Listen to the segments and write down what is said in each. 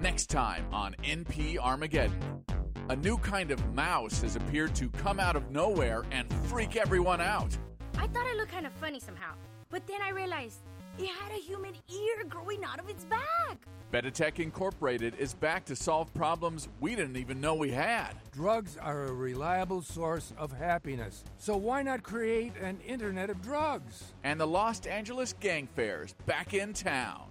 Next time on NP Armageddon. A new kind of mouse has appeared to come out of nowhere and freak everyone out. I thought it looked kind of funny somehow, but then I realized it had a human ear growing out of its back. Betatech Incorporated is back to solve problems we didn't even know we had. Drugs are a reliable source of happiness. So why not create an internet of drugs? And the Los Angeles Gang Fairs back in town.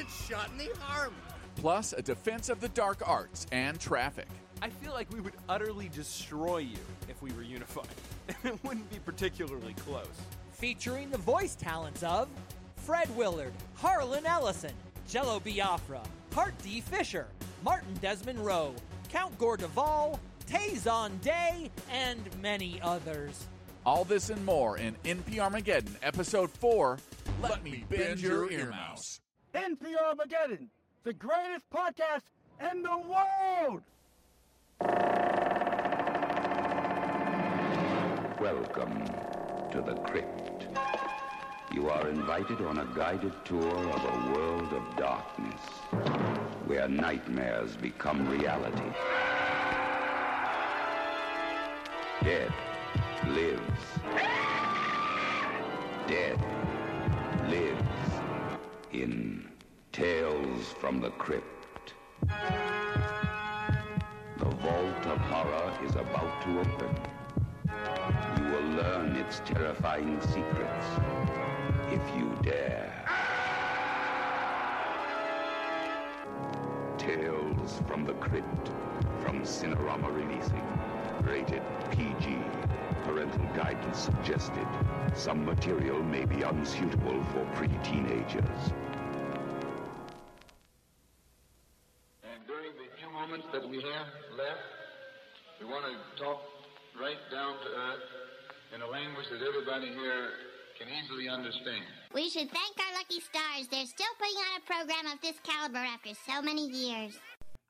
Been shot in the arm! Plus, a defense of the dark arts and traffic. I feel like we would utterly destroy you if we were unified. it wouldn't be particularly close. Featuring the voice talents of Fred Willard, Harlan Ellison, Jello Biafra, Hart D. Fisher, Martin Desmond Rowe, Count Gordeval, Tay Zonday, and many others. All this and more in NP Armageddon, Episode 4 Let, Me Bend Your Ear Mouse. NP Armageddon, the greatest podcast in the world! Welcome to the crypt. You are invited on a guided tour of a world of darkness where nightmares become reality. Dead lives. Dead in Tales from the Crypt. The vault of horror is about to open. You will learn its terrifying secrets if you dare. Tales from the Crypt from Cinerama Releasing. Rated PG. Parental guidance suggested. Some material may be unsuitable for pre-teenagers. And during the few moments that we have left, we want to talk right down to earth in a language that everybody here can easily understand. We should thank our lucky stars. They're still putting on a program of this caliber after so many years.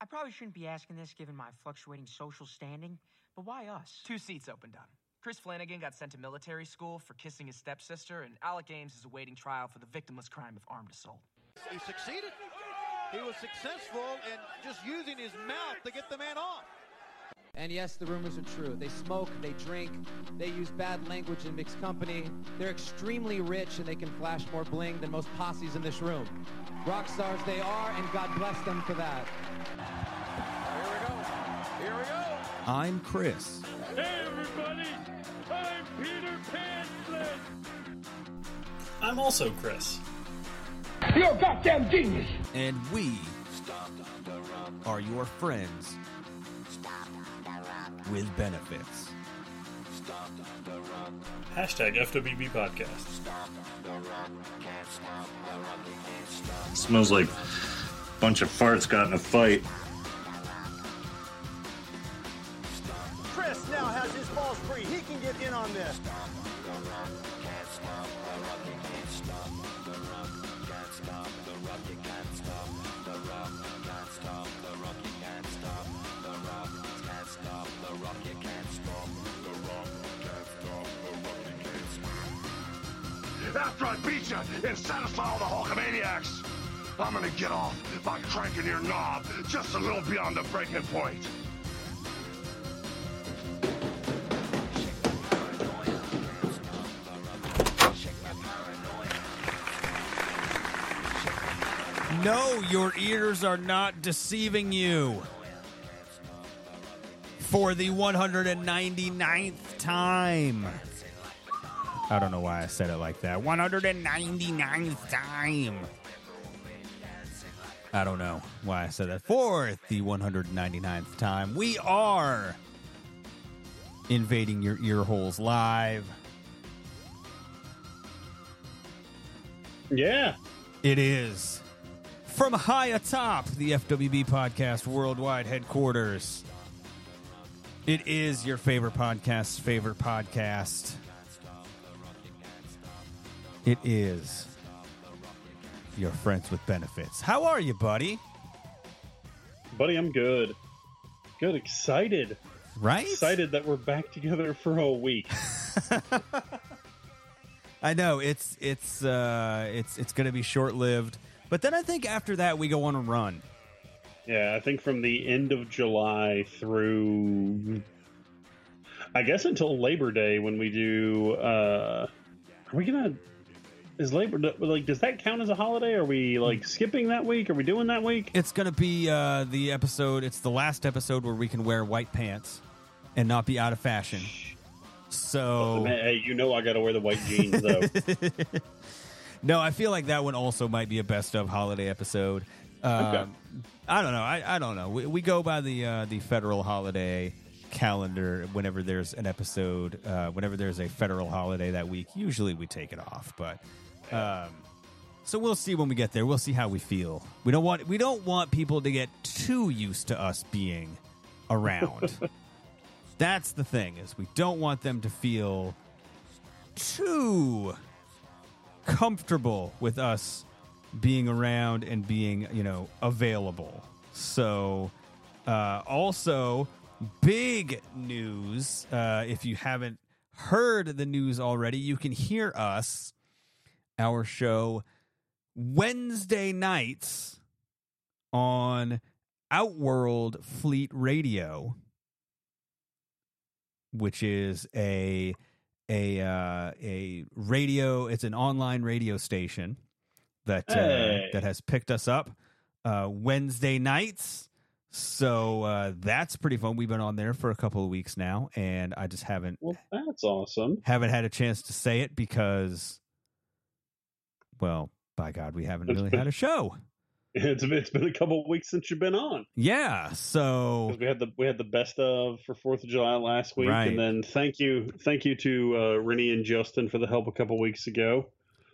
I probably shouldn't be asking this given my fluctuating social standing, but why us? Two seats open, up. Chris Flanagan got sent to military school for kissing his stepsister, and Alec Ames is awaiting trial for the victimless crime of armed assault. He succeeded. He was successful in just using his mouth to get the man off. And yes, the rumors are true. They smoke, they drink, they use bad language in mixed company. They're extremely rich and they can flash more bling than most posses in this room. Rock stars they are, and God bless them for that. Here we go. Here we go. I'm Chris. Hey, everybody. I'm Peter Panslin. I'm also Chris. You're a goddamn genius. And we are your friends with benefits. Hashtag FWB Podcast. Smells like a bunch of farts got in a fight. Get in on this. After I beat you and satisfy all the Hulkamaniacs, I'm gonna get off by cranking your knob just a little beyond the breaking point. No, your ears are not deceiving you. For the 199th time. I don't know why I said it like that. 199th time. I don't know why I said that. For the 199th time, we are invading your ear holes live. Yeah. It is from high atop the FWB podcast worldwide headquarters. It is your favorite podcast's favorite podcast. It is your friends with benefits. How are you, buddy? Buddy, I'm good. Good, excited. Right? Excited that we're back together for a week. I know it's it's uh, it's it's going to be short lived. But then I think after that we go on a run. Yeah, I think from the end of July through, I guess until Labor Day when we do. uh Are we gonna? Is Labor like? Does that count as a holiday? Are we like skipping that week? Are we doing that week? It's going to be uh, the episode. It's the last episode where we can wear white pants and not be out of fashion. So Hey, you know I got to wear the white jeans though. no, I feel like that one also might be a best of holiday episode. Um, Okay. I don't know. I, I don't know. We, we go by the uh, the federal holiday calendar whenever there's an episode. Uh, whenever there's a federal holiday that week, usually we take it off. But um, so we'll see when we get there. We'll see how we feel. We don't want we don't want people to get too used to us being around. That's the thing is we don't want them to feel too comfortable with us being around and being, you know, available. So, uh, also, big news. Uh, if you haven't heard the news already, you can hear us, our show, Wednesday nights on Outworld Fleet Radio, which is a a uh, a radio. It's an online radio station that Hey. uh, that has picked us up uh, Wednesday nights. So uh, that's pretty fun. We've been on there for a couple of weeks now, and I just haven't well, that's awesome. haven't had a chance to say it because, well, by God, we haven't really had a show. It's it's been a couple of weeks since you've been on. Yeah, so we had the we had the best of for Fourth of July last week, Right. and then thank you thank you to uh, Rennie and Justin for the help a couple weeks ago.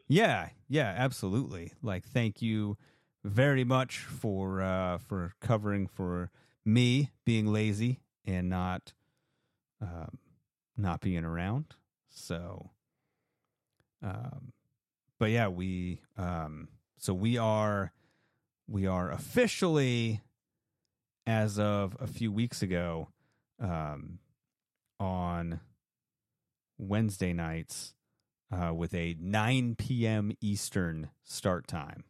Yeah, yeah, absolutely. Like, thank you very much for uh, for covering for me being lazy and not um, not being around. So, um, but yeah, we um, so we are we are officially as of a few weeks ago um, on Wednesday nights uh, with a 9 p.m. Eastern start time.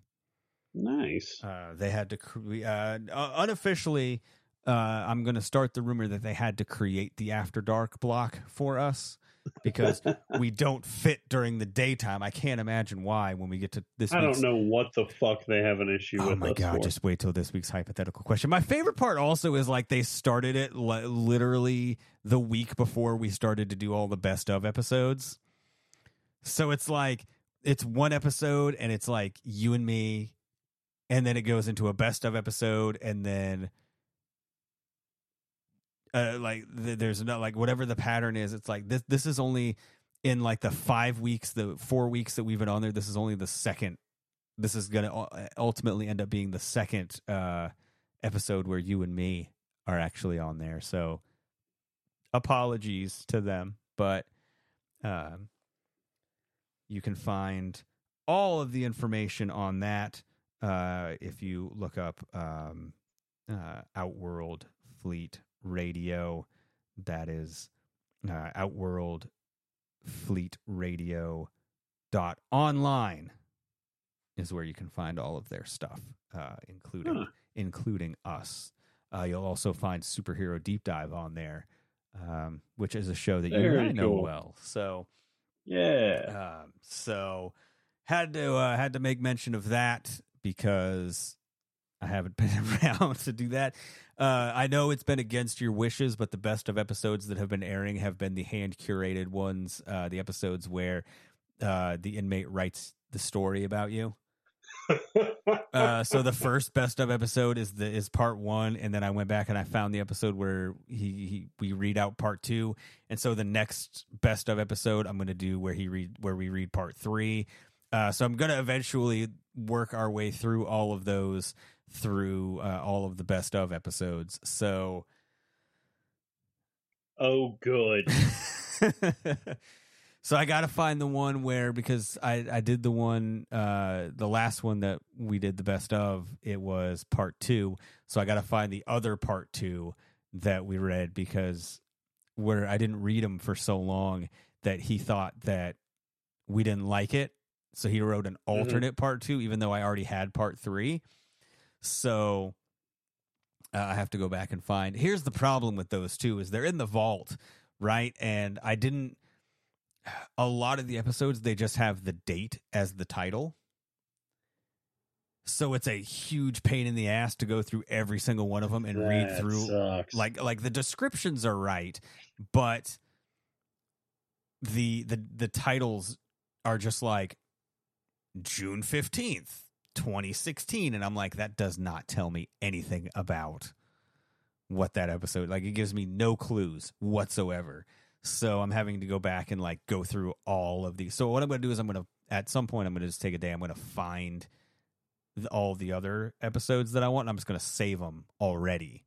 Nice. Uh, they had to cre- uh, uh, unofficially. Uh, I'm going to start the rumor that they had to create the after dark block for us because we don't fit during the daytime. I can't imagine why when we get to this. I don't know what the fuck they have an issue Oh with. my us god! for. Just wait till this week's hypothetical question. My favorite part also is like they started it li- literally the week before we started to do all the best of episodes. So it's like it's one episode and it's like you and me, and then it goes into a best of episode, and then uh, like th- there's no like whatever the pattern is. It's like this. This is only in like the five weeks, the four weeks that we've been on there. This is only the second this is going to ultimately end up being the second uh, episode where you and me are actually on there. So apologies to them, but um, you can find all of the information on that uh, if you look up um, uh, Outworld Fleet Radio. That is uh, Outworld Fleet Radio dot online is where you can find all of their stuff, uh, including Huh. including us. Uh, you'll also find Superhero Deep Dive on there, um, which is a show that you and I Very know cool. well. So yeah, um, so had to uh, had to make mention of that because I haven't been around to do that. Uh, I know it's been against your wishes, but the best of episodes that have been airing have been the hand curated ones, uh, the episodes where uh, the inmate writes the story about you. uh, so the first best of episode is the is part one, and then I went back and I found the episode where he, he we read out part two, and so the next best of episode I'm going to do where he read where we read part three. Uh, so I'm going to eventually work our way through all of those through uh, all of the best of episodes. So oh, good. so I got to find the one where because I I did the one uh the last one that we did the best of it was part 2 so I got to find the other part 2 that we read because where I didn't read them for so long that he thought that we didn't like it So he wrote an alternate part two, even though I already had part three. So uh, I have to go back and find. Here's the problem with those two: is they're in the vault, right? And I didn't. A lot of the episodes they just have the date as the title. So it's a huge pain in the ass to go through every single one of them and read through sucks. like like the descriptions are right, but the the the titles are just like June 15th, 2016 and I'm like that does not tell me anything about what that episode like it gives me no clues whatsoever. So I'm having to go back and like go through all of these. So what I'm going to do is I'm going to at some point I'm going to just take a day I'm going to find the, all the other episodes that I want I'm just going to save them already.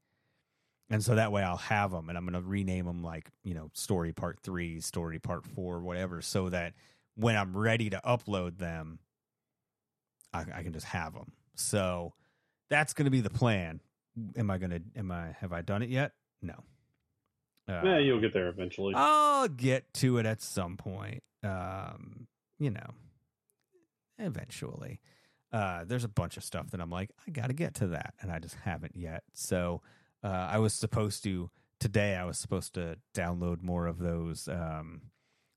And so that way I'll have them and I'm going to rename them like, you know, story part 3, story part 4, whatever so that when I'm ready to upload them I, I can just have them. So that's going to be the plan. Am I going to am I have I done it yet? No. Uh, yeah, you'll get there eventually. I'll get to it at some point. Um, you know, eventually. Uh, there's a bunch of stuff that I'm like, I got to get to that, and I just haven't yet. So uh, I was supposed to today. I was supposed to download more of those, um,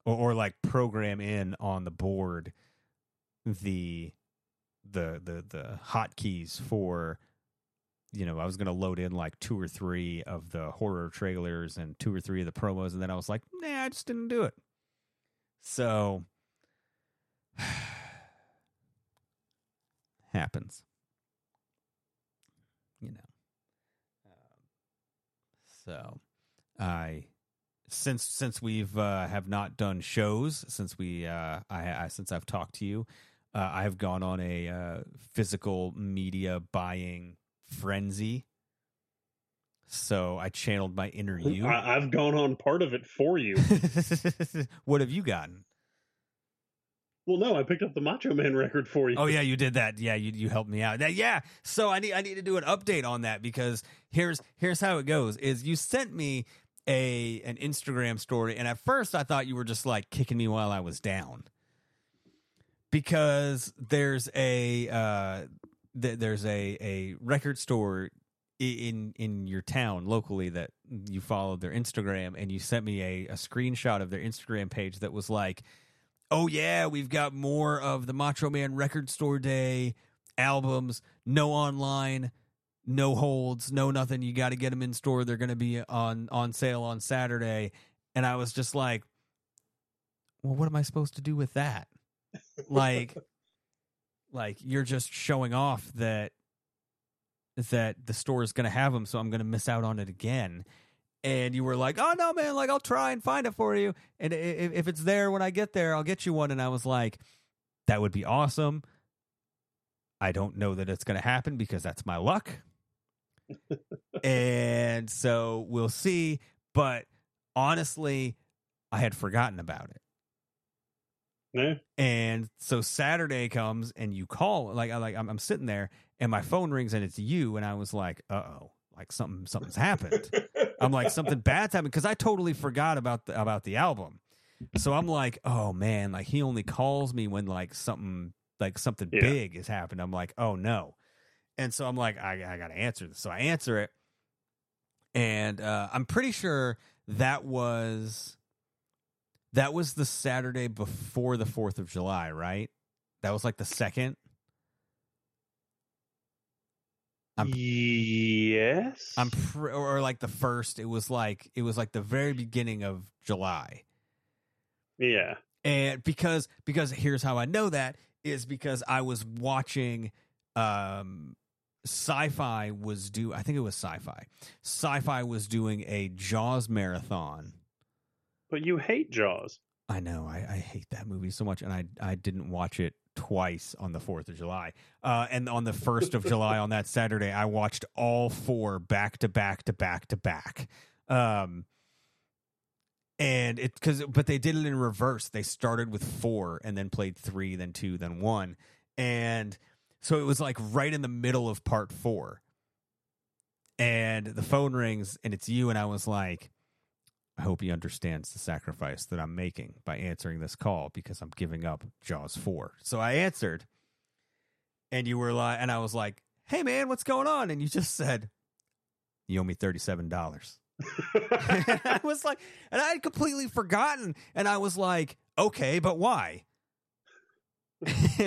or, or like program in on the board the the the the hotkeys for you know, I was going to load in like two or three of the horror trailers and two or three of the promos, and then I was like, nah, I just didn't do it. So, happens. You know. Um, so, I since since we've uh, have not done shows since we uh, I, I since I've talked to you, uh, I have gone on a uh, physical media buying frenzy. So I channeled my inner you. I, I've gone on part of it for you. what have you gotten? Well, no, I picked up the Macho Man record for you. Oh yeah, you did that. Yeah, you you helped me out. That, yeah. So I need I need to do an update on that because here's here's how it goes. Is you sent me a an Instagram story, and at first I thought you were just like kicking me while I was down because there's a uh, th- there's a a record store in in your town locally that you followed their Instagram, and you sent me a a screenshot of their Instagram page that was like oh yeah, we've got more of the Macho Man Record Store Day albums, no online, no holds, no nothing. You got to get them in store. They're going to be on on sale on Saturday. And I was just like, well, what am I supposed to do with that? Like, like you're just showing off that that the store is going to have them, so I'm going to miss out on it again and you were like, "Oh no, man! Like I'll try and find it for you, and if, if it's there when I get there, I'll get you one." And I was like, "That would be awesome." I don't know that it's going to happen because that's my luck, and so we'll see. But honestly, I had forgotten about it. Yeah. And so Saturday comes, and you call like I like I'm, I'm sitting there, and my phone rings, and it's you, and I was like, "Uh oh." Like something, something's happened. I'm like something bad's happened because I totally forgot about the about the album. So I'm like, oh man, like he only calls me when like something like something Yeah. big has happened. I'm like, oh no, and so I'm like, I, I got to answer this. So I answer it, and uh, I'm pretty sure that was that was the Saturday before the Fourth of July, right? That was like the second. I'm, yes. I'm pr- or, like the first. It was like it was like the very beginning of July. Yeah. And because because here's how I know that is because I was watching um sci-fi was do I think it was sci-fi. Sci-fi was doing a Jaws marathon. But you hate Jaws. I know. I, I hate that movie so much and I I didn't watch it twice on the 4th of July. Uh and on the 1st of July on that Saturday I watched all four back to back to back to back. Um and it because but they did it in reverse they started with four and then played three then two then one and so it was like right in the middle of part four and the phone rings and it's you and i was like I hope he understands the sacrifice that I'm making by answering this call because I'm giving up Jaws 4. So I answered, and you were like, and I was like, hey man, what's going on? And you just said, you owe me $37. and I was like, and I had completely forgotten. And I was like, okay, but why?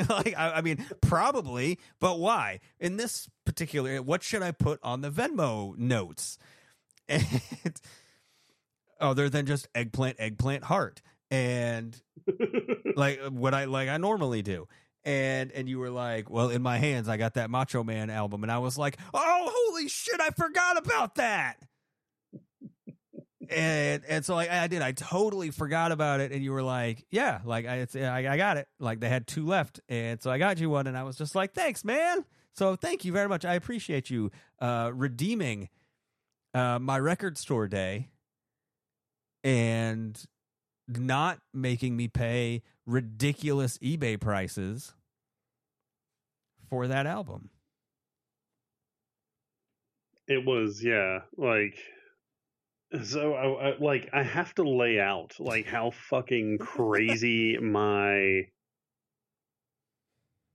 like, I, I mean, probably, but why? In this particular, what should I put on the Venmo notes? And other than just eggplant, eggplant, heart, and like what I like I normally do. And and you were like, well, in my hands, I got that Macho Man album, and I was like, oh, holy shit, I forgot about that and and so like I did, I totally forgot about it, and you were like, yeah, like I it's, I, I got it. Like they had two left, and so I got you one, and I was just like, thanks, man. So thank you very much. I appreciate you uh, redeeming uh, my record store day and not making me pay ridiculous eBay prices for that album. It was yeah, like so I, I, like I have to lay out like how fucking crazy my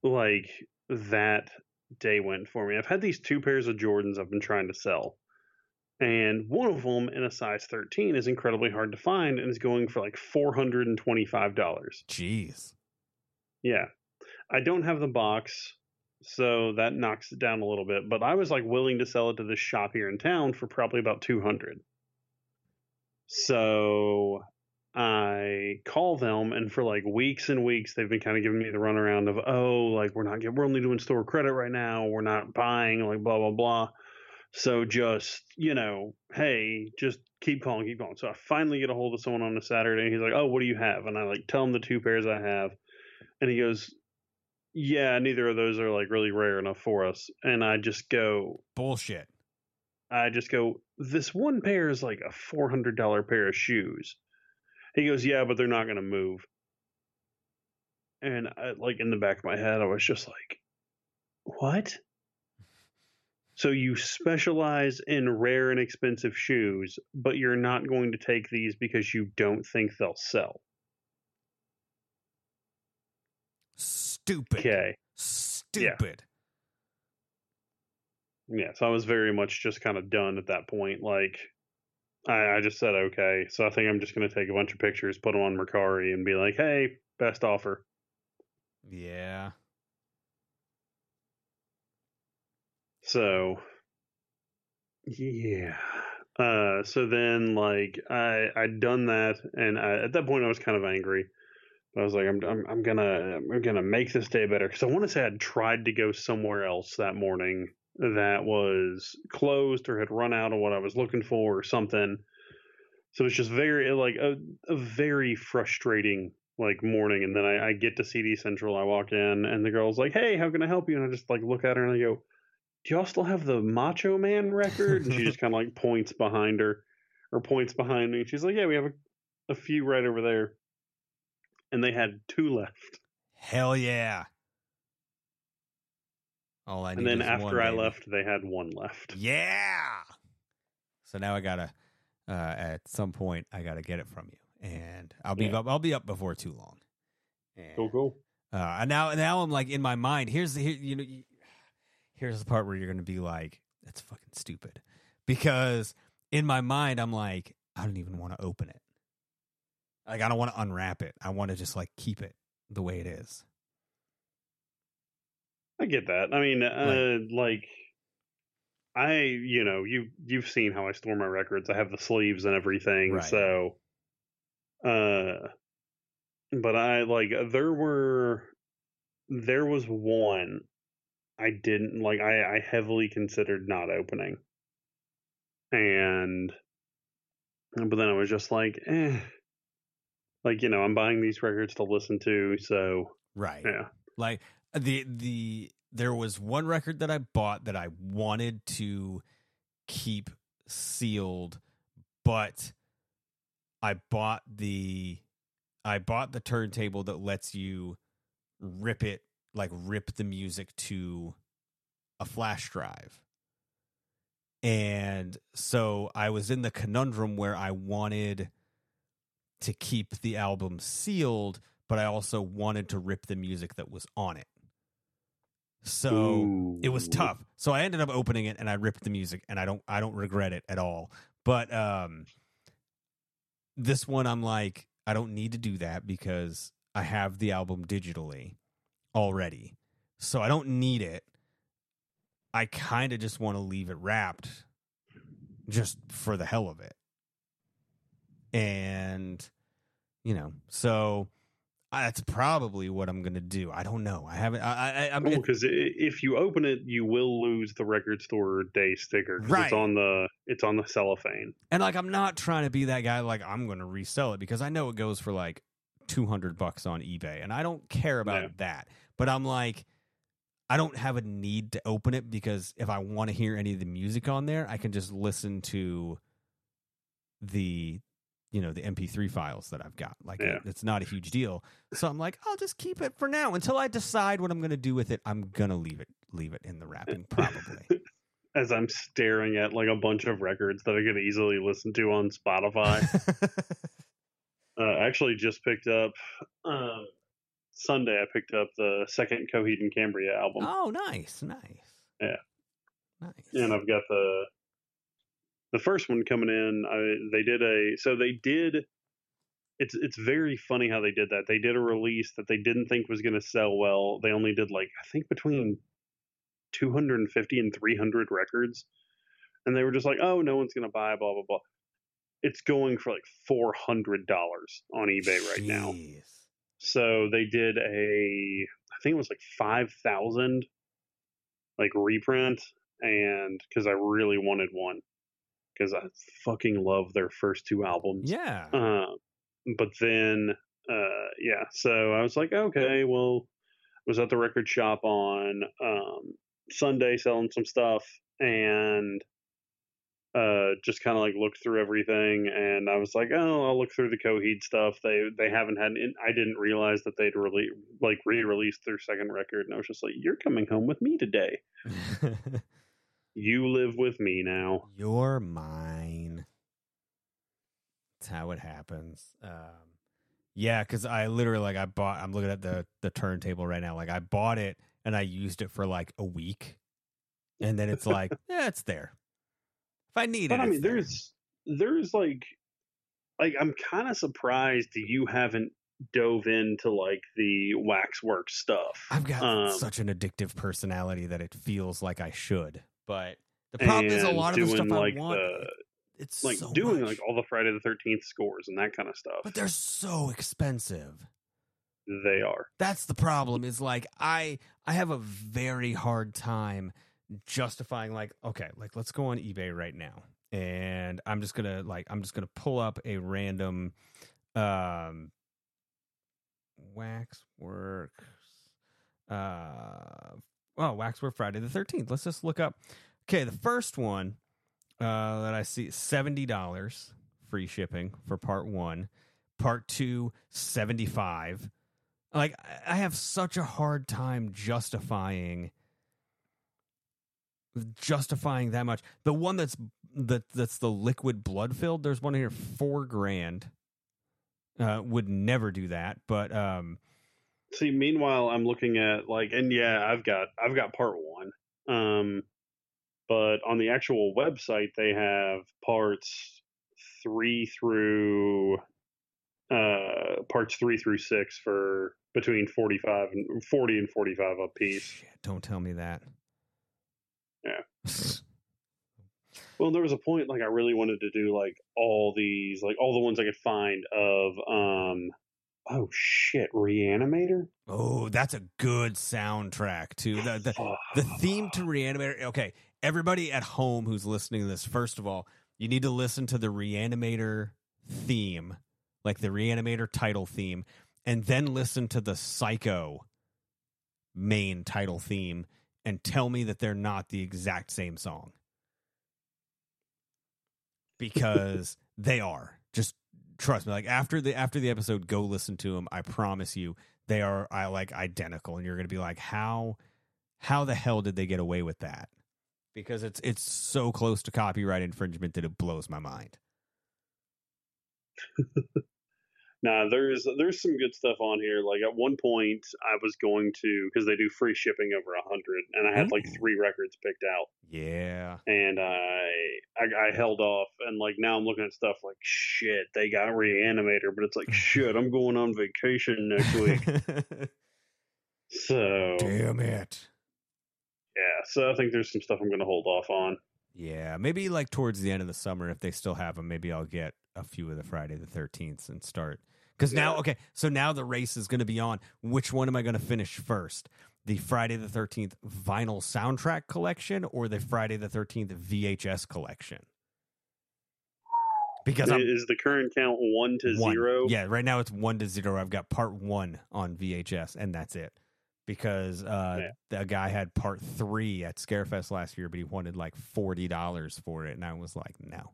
like that day went for me. I've had these two pairs of Jordans I've been trying to sell. And one of them in a size 13 is incredibly hard to find and is going for like $425. Jeez. Yeah. I don't have the box, so that knocks it down a little bit, but I was like willing to sell it to this shop here in town for probably about 200. So I call them, and for like weeks and weeks, they've been kind of giving me the runaround of, oh, like we're not, we're only doing store credit right now. We're not buying, like blah blah blah. So just you know, hey, just keep calling, keep calling. So I finally get a hold of someone on a Saturday, and he's like, oh, what do you have? And I like tell him the two pairs I have, and he goes, yeah, neither of those are like really rare enough for us. And I just go, bullshit. I just go, this one pair is like a four hundred dollar pair of shoes. He goes, yeah, but they're not going to move. And I, like in the back of my head, I was just like, what? So you specialize in rare and expensive shoes, but you're not going to take these because you don't think they'll sell. Stupid. Okay. Stupid. Yeah. yeah. So I was very much just kind of done at that point. Like, I, I just said okay. So I think I'm just going to take a bunch of pictures, put them on Mercari, and be like, "Hey, best offer." Yeah. So, yeah. Uh, so then, like, I I'd done that, and I, at that point, I was kind of angry. I was like, I'm I'm, I'm gonna I'm gonna make this day better because I want to say I'd tried to go somewhere else that morning that was closed or had run out of what I was looking for or something. So it's just very like a, a very frustrating like morning. And then I, I get to CD Central. I walk in and the girl's like, "Hey, how can I help you?" And I just like look at her and I go, "Do y'all still have the Macho Man record?" And she just kind of like points behind her or points behind me. She's like, "Yeah, we have a, a few right over there." And they had two left. Hell yeah. All I and then after one, I left, they had one left. Yeah. So now I gotta, uh, at some point, I gotta get it from you, and I'll be Yeah. up. I'll be up before too long. And, Cool, cool. Uh, and now, now I'm like in my mind. Here's the here, you know, here's the part where you're gonna be like, "That's fucking stupid," because in my mind, I'm like, I don't even want to open it. Like I don't want to unwrap it. I want to just like keep it the way it is. I get that. I mean, uh, like, I, you know, you you've seen how I store my records. I have the sleeves and everything. Right. So, uh, but I like there were there was one I didn't like. I I heavily considered not opening, and but then I was just like, eh. Like you know, I'm buying these records to listen to, so Right. yeah. Like the the there was one record that I bought that I wanted to keep sealed, but I bought the I bought the turntable that lets you rip it. Like rip the music to a flash drive. And so I was in the conundrum where I wanted to keep the album sealed, but I also wanted to rip the music that was on it. So it was tough. So I ended up opening it and I ripped the music and I don't I don't regret it at all. But um this one I'm like I don't need to do that because I have the album digitally already. So I don't need it. I kind of just want to leave it wrapped just for the hell of it. And you know, so I- that's probably what I'm going to do. I don't know. I haven't I I I'm because if you open it, you will lose the record store day sticker. Right. It's on the it's on the cellophane. And like, I'm not trying to be that guy. Like, I'm going to resell it because I know it goes for like 200 bucks on eBay, and I don't care about Yeah. that. But I'm like, I don't have a need to open it because if I want to hear any of the music on there, I can just listen to the, you know, the MP3 files that I've got. Like, Yeah. it's not a huge deal. So I'm like, I'll just keep it for now until I decide what I'm going to do with it. I'm gonna leave it, leave it in the wrapping, probably. As I'm staring at like a bunch of records that I could easily listen to on Spotify. uh, actually, just picked up um, Sunday. I picked up the second Coheed and Cambria album. oh, nice, nice. Yeah. Nice. and I've got the the first one coming in. I, they did a so they did. It's it's very funny how they did that. They did a release that they didn't think was going to sell well. They only did like I think between 250 and 300 records, and they were just like, oh, no one's going to buy blah blah blah. It's going for like four hundred dollars on eBay right now. So they did a, I think it was like five thousand, like reprint, and because I really wanted one, because I fucking love their first two albums. Yeah. Uh, but then, uh, yeah. So I was like, okay, well, was at the record shop on um, Sunday selling some stuff, and uh, just kind of like looked through everything, and I was like, oh, I'll look through the Coheed stuff. They they haven't had. I didn't realize that they'd really like re-released their second record, and I was just like, you're coming home with me today. You live with me now. You're mine. That's how it happens. Um, yeah, because I literally like I bought. I'm looking at the the turntable right now. Like I bought it and I used it for like a week, and then it's like, yeah, it's there. If I need But it, I mean, there. there's there's like like I'm kind of surprised you haven't dove into like the waxwork stuff. I've got um, such an addictive personality that it feels like I should. But the problem is a lot of the stuff like I want. the it's like so doing much. like all the Friday the Thirteenth scores and that kind of stuff. but they're so expensive. They are. That's the problem. Is like I I have a very hard time justifying like okay like let's go on eBay right now and I'm just gonna like I'm just gonna pull up a random um waxwork uh oh waxwork Friday the 13th let's just look up. Okay the first one uh that I see $70 free shipping for part 1 part 2 75 like I have such a hard time justifying justifying that much. The one that's that that's the liquid blood filled. There's one here four grand. Uh, would never do that, but um, See, meanwhile, I'm looking at like, and yeah, I've got I've got part one. Um, but on the actual website, they have parts three through uh parts three through six for between 45 and 40 and 45 a piece. don't tell me that. Well, there was a point like I really wanted to do like all these, like all the ones I could find of um oh shit, Reanimator? Oh, that's a good soundtrack too. The the, the theme to Reanimator. Okay, everybody at home who's listening to this, first of all, you need to listen to the Reanimator theme, like the Reanimator title theme, and then listen to the Psycho main title theme, and tell me that they're not the exact same song because they are. Just trust me. Like after the after the episode, go listen to them. I promise you, they are I like identical, and you're gonna be like, how how the hell did they get away with that? because it's it's so close to copyright infringement that it blows my mind. Nah, there's there's some good stuff on here. Like at one point, I was going to because they do free shipping over a hundred, and I had like mm. three records picked out, Yeah. and I, I I held off, and like now I'm looking at stuff like shit. They got Reanimator, but it's like shit. I'm going on vacation next week, so Damn it. yeah. So I think there's some stuff I'm going to hold off on. Yeah, maybe like towards the end of the summer, if they still have them, maybe I'll get a few of the Friday the Thirteenth and start. Because now, okay, so now the race is going to be on. Which one am I going to finish first? The Friday the Thirteenth vinyl soundtrack collection or the Friday the Thirteenth VHS collection? Because I'm is the current count one to one. zero? Yeah, right now it's one to zero. I've got part one on VHS, and that's it. Because uh, the guy had part three at Scarefest last year, but he wanted like forty dollars for it, and I was like, no.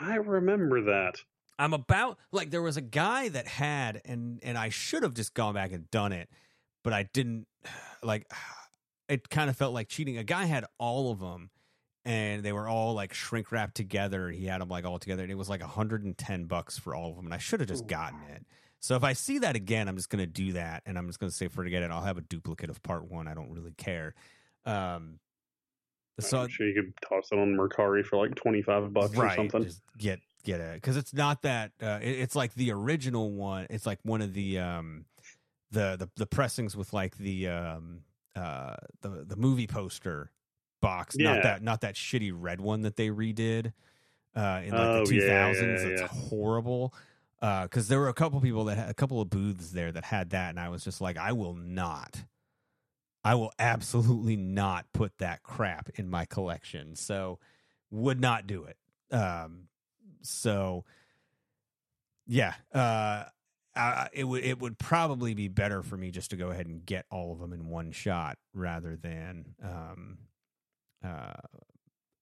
I remember that. I'm about like there was a guy that had and and I should have just gone back and done it, but I didn't. Like it kind of felt like cheating. A guy had all of them, and they were all like shrink wrapped together. He had them like all together, and it was like 110 bucks for all of them. And I should have just gotten it. So if I see that again, I'm just gonna do that, and I'm just gonna say forget it. I'll have a duplicate of part one. I don't really care. Um, so I'm sure you could toss it on Mercari for like twenty five bucks or right, something. Just get get it because it's not that. Uh, it, it's like the original one. It's like one of the um the the the pressings with like the um uh the the movie poster box. Yeah. Not that not that shitty red one that they redid uh in like Oh, the two thousands. yeah, It's yeah. horrible. Because there were a couple people that had a couple of booths there that had that, and I was just like, I will not. I will absolutely not put that crap in my collection. So would not do it. Um, so yeah, uh, I, it would it would probably be better for me just to go ahead and get all of them in one shot rather than um, uh,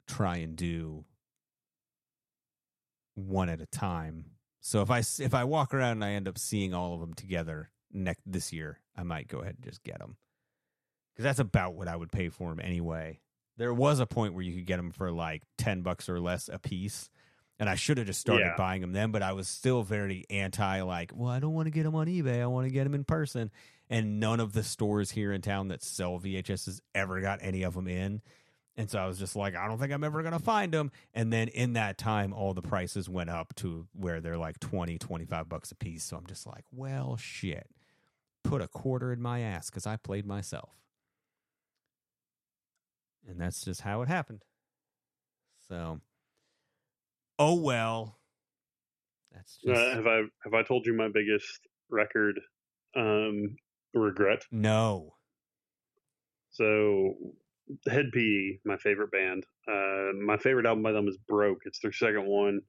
try and do one at a time. So if I if I walk around and I end up seeing all of them together next this year, I might go ahead and just get them because that's about what I would pay for them anyway. There was a point where you could get them for like ten bucks or less a piece, and I should have just started Yeah. buying them then. But I was still very anti. Like, well, I don't want to get them on eBay. I want to get them in person. And none of the stores here in town that sell VHSs ever got any of them in. And so I was just like, I don't think I'm ever going to find them. And then in that time, all the prices went up to where they're like 20, 25 bucks a piece. So I'm just like, well, shit. Put a quarter in my ass because I played myself. And that's just how it happened. So, oh well. That's just. Uh, have I have I told you my biggest record um, regret? no. So, Hed PE, my favorite band. Uh, my favorite album by them is Broke. It's their second one.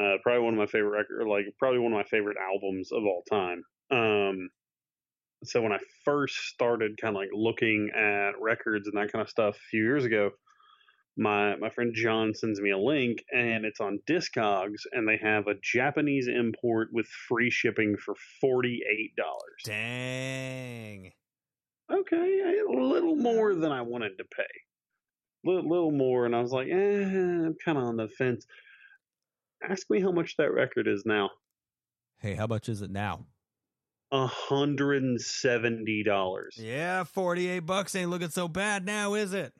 Uh, probably one of my favorite record, like probably one of my favorite albums of all time. Um, so when I first started kind of like looking at records and that kind of stuff a few years ago, my my friend John sends me a link and it's on Discogs and they have a Japanese import with free shipping for forty eight dollars. Dang. Okay, a little more than I wanted to pay. Little, little more, and I was like, eh, I'm kind of on the fence. Ask me how much that record is now. Hey, how much is it now? A hundred and seventy dollars. Yeah, 48 bucks ain't looking so bad now, is it?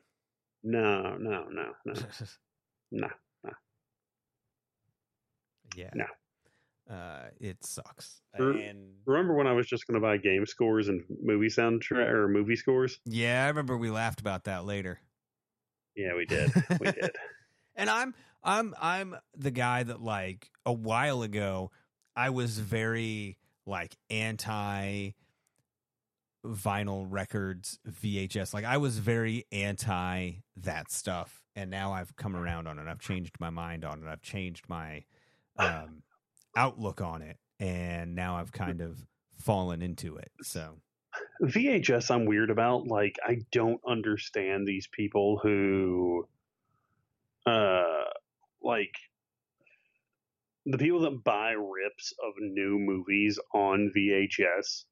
No, no, no, no, no, no. Yeah. No. Uh, it sucks. And Remember when I was just going to buy game scores and movie soundtrack or movie scores? yeah, I remember we laughed about that later. Yeah, we did. We did. And I'm I'm I'm the guy that like a while ago I was very like anti vinyl records VHS. Like I was very anti that stuff and now I've come around on it. I've changed my mind on it. I've changed my um outlook on it and now I've kind of fallen into it. So VHS I'm weird about. Like I don't understand these people who uh like the people that buy rips of new movies on VHS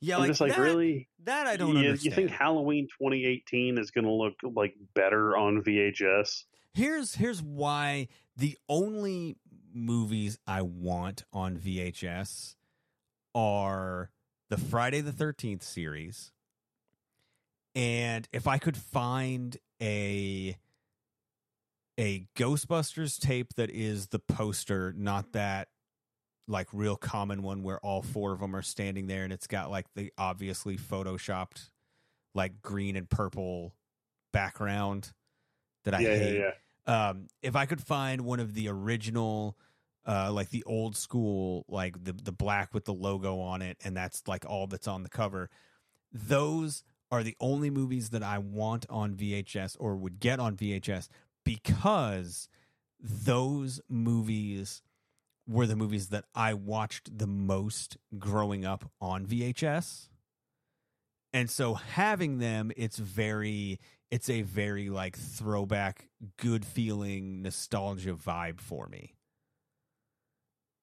Yeah, I'm like just like that- really that I don't you, understand. You think Halloween 2018 is going to look like better on VHS? Here's here's why the only movies I want on VHS are the Friday the 13th series. And if I could find a a Ghostbusters tape that is the poster, not that like real common one where all four of them are standing there and it's got like the obviously photoshopped like green and purple background that I Yeah, yeah, hate. Um, if I could find one of the original, uh, like the old school, like the the black with the logo on it, and that's like all that's on the cover. Those are the only movies that I want on VHS or would get on VHS because those movies were the movies that I watched the most growing up on VHS. And so having them, it's very, it's a very like throwback, good feeling nostalgia vibe for me.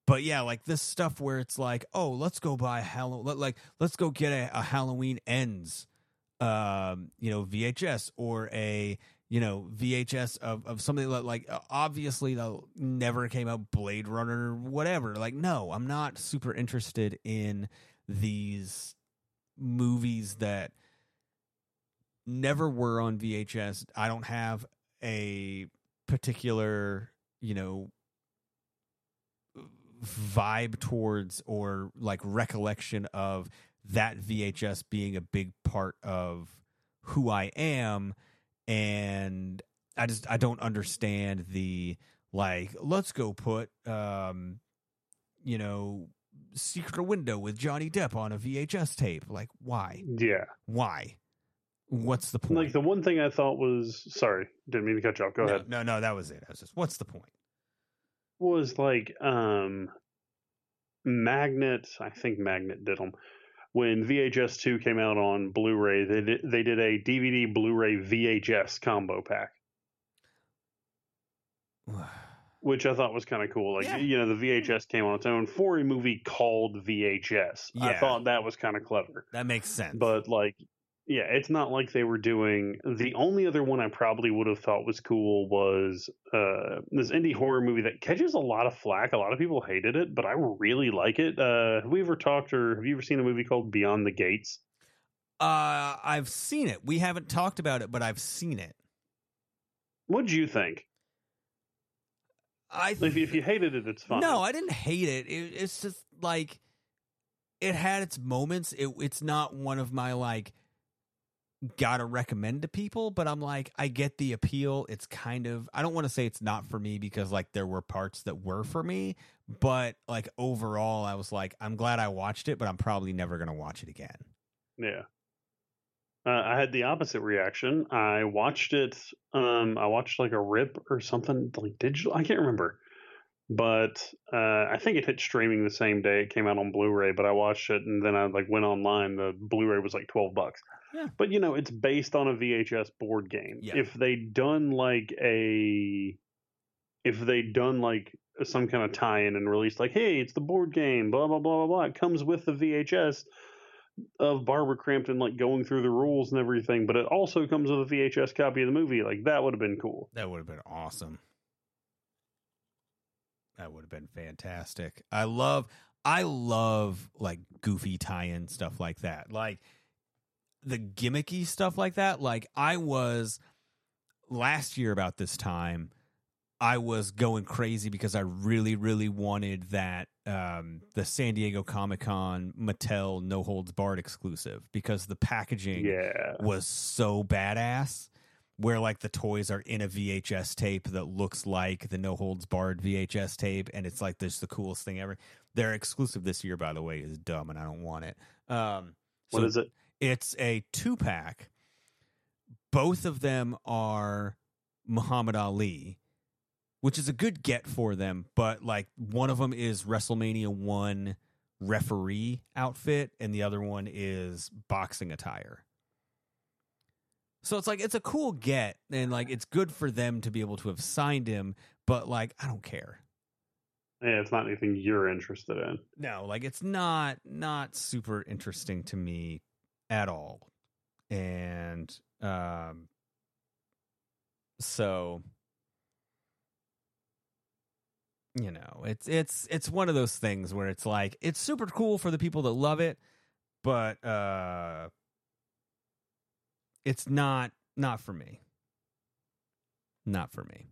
But yeah, like this stuff where it's like, oh, let's go buy Halloween, like let's go get a, a Halloween ends, um, you know, VHS or a you know VHS of of something that like uh, obviously that never came out, Blade Runner, whatever. Like, no, I'm not super interested in these movies that never were on VHS. I don't have a particular, you know, vibe towards or like recollection of that VHS being a big part of who I am and I just I don't understand the like let's go put um you know Secret Window with Johnny Depp on a VHS tape like why Yeah. why what's the point Like the one thing I thought was sorry, didn't mean to cut you off. Go no, ahead. no no that was it I was just what's the point Was like um Magnet, I think Magnet did them. When VHS 2 came out on Blu-ray, they did, they did a DVD Blu-ray VHS combo pack. Which I thought was kind of cool. Like, you know, the VHS came on its own for a movie called VHS. I thought that was kind of clever. that makes sense But like, yeah, it's not like they were doing. The only other one I probably would have thought was cool was uh, this indie horror movie that catches a lot of flack. A lot of people hated it, but I really like it. Uh, have we ever talked or have you ever seen a movie called Beyond the Gates? uh I've seen it we haven't talked about it but I've seen it What did you think? I if, if you hated it, it's fine. No, I didn't hate it. it. It's just like it had its moments. It, it's not one of my like gotta recommend to people, but I'm like I get the appeal. It's kind of I don't want to say it's not for me because like there were parts that were for me, but like overall I was like I'm glad I watched it, but I'm probably never gonna watch it again. Yeah. Uh, I had the opposite reaction. I watched it. Um, I watched like a rip or something like digital. I can't remember, but uh, I think it hit streaming the same day it came out on Blu-ray. But I watched it and then I like went online. The Blu-ray was like twelve bucks. Yeah. But you know, it's based on a VHS board game. Yeah. If they'd done like a, if they'd done like some kind of tie-in and released like, hey, it's the board game, blah blah blah blah blah. It comes with the VHS of Barbara Crampton like going through the rules and everything, but it also comes with a VHS copy of the movie. Like that would have been cool. That would have been awesome. That would have been fantastic. I love I love like goofy tie-in stuff like that. Like the gimmicky stuff like that. Like I was last year about this time I was going crazy because I really really wanted that um the San Diego Comic-Con Mattel No Holds Barred exclusive because the packaging Yeah. was so badass where like the toys are in a VHS tape that looks like the No Holds Barred VHS tape and it's like this the coolest thing ever. Their exclusive this year by the way is dumb and I don't want it. Um What is it? It's a two pack. Both of them are Muhammad Ali, which is a good get for them, but like one of them is WrestleMania 1 referee outfit and the other one is boxing attire. So it's like it's a cool get and like it's good for them to be able to have signed him, but like I don't care. Yeah, it's not anything you're interested in. No, like it's not not super interesting to me at all. And um so you know, it's it's it's one of those things where it's like it's super cool for the people that love it, but uh it's not not for me. Not for me.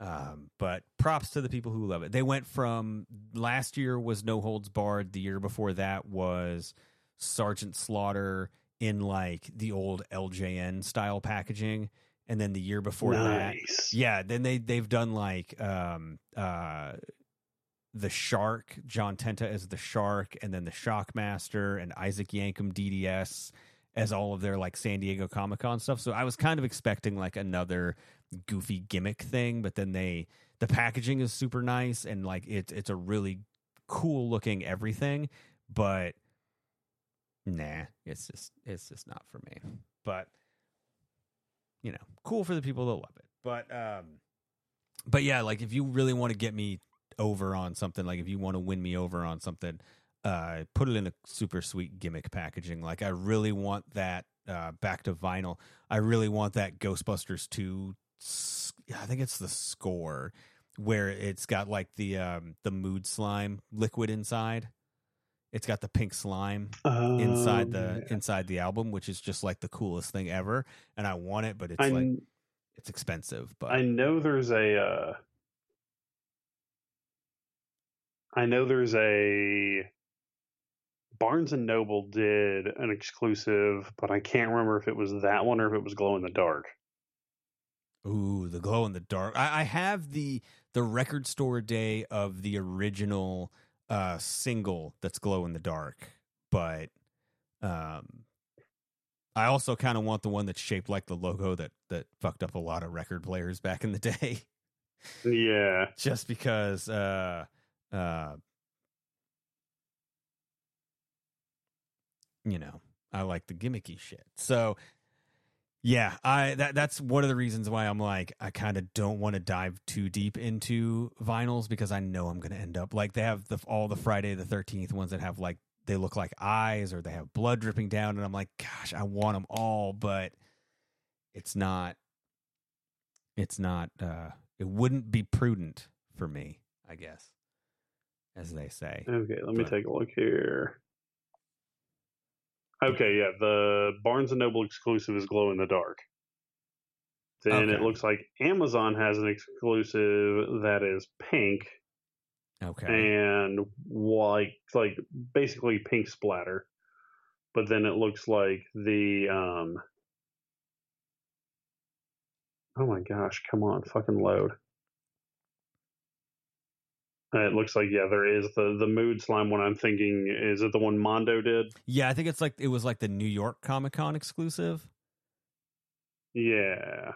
Um, but props to the people who love it. They went from last year was No Holds Barred. The year before that was Sergeant Slaughter in like the old LJN style packaging, and then the year before Nice. that, yeah, then they they've done like um uh the Shark, John Tenta as the Shark, and then the Shockmaster and Isaac Yankem DDS as all of their like San Diego Comic Con stuff. So I was kind of expecting like another goofy gimmick thing, but then they the packaging is super nice and like it's it's a really cool looking everything, but nah, it's just it's just not for me. But you know, cool for the people that love it. But um but yeah, like if you really want to get me over on something, like if you want to win me over on something, uh put it in a super sweet gimmick packaging. Like I really want that uh back to vinyl. I really want that Ghostbusters 2 s- I think it's the score where it's got like the um the mood slime liquid inside. It's got the pink slime inside the Oh, yeah. inside the album, which is just like the coolest thing ever. And I want it, but it's I like it's expensive. But I know there's a. Uh, I know there's a. Barnes and Noble did an exclusive, but I can't remember if it was that one or if it was Glow in the Dark. Ooh, the glow in the dark. I, I have the the record store day of the original uh single that's glow in the dark, but um I also kind of want the one that's shaped like the logo that that fucked up a lot of record players back in the day. Yeah. Just because uh uh you know, I like the gimmicky shit. So yeah, I that that's one of the reasons why I'm like I kind of don't want to dive too deep into vinyls because I know I'm going to end up like they have the all the Friday the 13th ones that have like they look like eyes or they have blood dripping down and I'm like gosh, I want them all, but it's not it's not uh it wouldn't be prudent for me, I guess. As they say. Okay, let me But- take a look here. Okay, yeah, the Barnes and Noble exclusive is Glow in the Dark. Then it looks like Amazon has an exclusive that is pink Okay. and like like basically pink splatter. But then it looks like the um Oh my gosh, come on, fucking load. Uh, It looks like yeah, there is the the mood slime one. I'm thinking is it the one Mondo did? Yeah, I think it's like it was like the New York Comic Con exclusive. Yeah,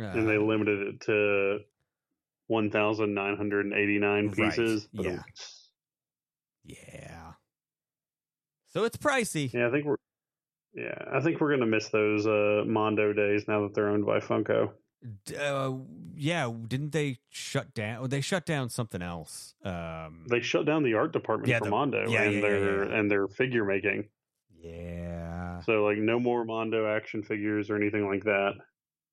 Uh, and they limited it to one thousand nine hundred eighty nine Right, pieces. but yeah. Yeah. So it's pricey. Yeah, I think we're yeah, I think we're gonna miss those uh Mondo days now that they're owned by Funko. Uh, yeah, didn't they shut down? They shut down something else. Um, They shut down the art department Yeah, for the- Mondo yeah, and yeah, their and their figure making. yeah. So like no more Mondo action figures or anything like that.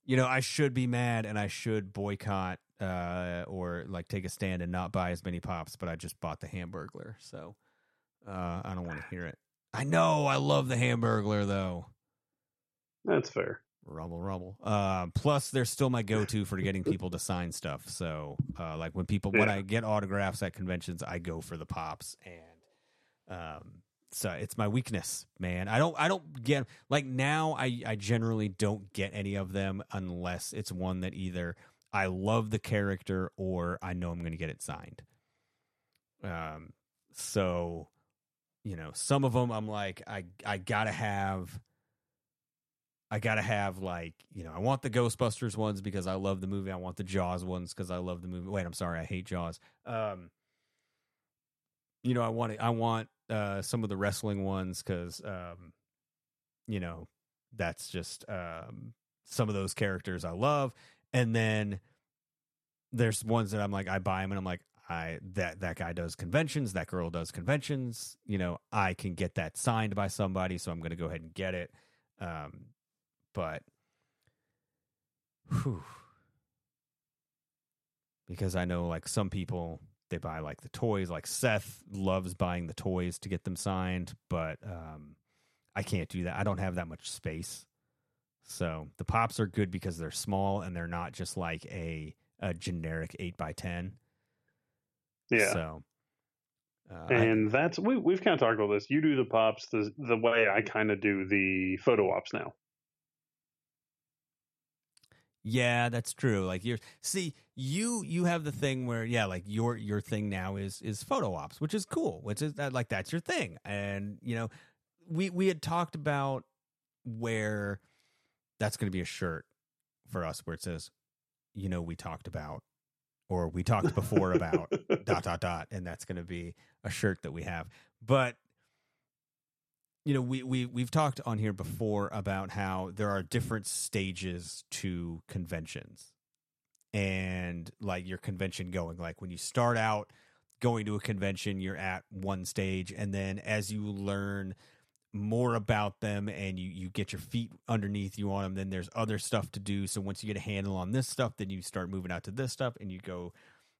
You know, I should be mad and I should boycott uh, or like take a stand and not buy as many pops, but I just bought the Hamburglar, so uh, I don't want to hear it. I know I love the Hamburglar though. That's fair. Rumble, rumble. Uh, plus, they're still my go-to for getting people to sign stuff. So, uh, like when people when I get autographs at conventions, I go for the pops, and um, so it's my weakness, man. I don't, I don't get like now. I I generally don't get any of them unless it's one that either I love the character or I know I'm going to get it signed. Um, so you know, some of them I'm like, I I gotta have. I gotta have like you know I want the Ghostbusters ones because I love the movie. I want the Jaws ones because I love the movie. Wait, I'm sorry, I hate Jaws. Um, you know I want I want uh, some of the wrestling ones because um, you know that's just um, some of those characters I love. And then there's ones that I'm like I buy them and I'm like I that that guy does conventions, that girl does conventions. You know, I can get that signed by somebody, so I'm to go ahead and get it. Um, but, whew, because I know like some people they buy like the toys. Like Seth loves buying the toys to get them signed, but um, I can't do that. I don't have that much space. So the pops are good because they're small and they're not just like a a generic eight by ten. Yeah. So, uh, I- and that's we we've kind of talked about this. You do the pops the the way I kind of do the photo ops now. Yeah, that's true. Like you're see you you have the thing where yeah, like your your thing now is is photo ops, which is cool. Which is that like that's your thing. And you know, we we had talked about where that's going to be a shirt for us where it says, you know, we talked about or we talked before about dot dot dot and that's going to be a shirt that we have. But you know, we we we've talked on here before about how there are different stages to conventions. And like your convention going, like when you start out going to a convention, you're at one stage, and then as you learn more about them and you you get your feet underneath you on them, then there's other stuff to do. So once you get a handle on this stuff, then you start moving out to this stuff, and you go,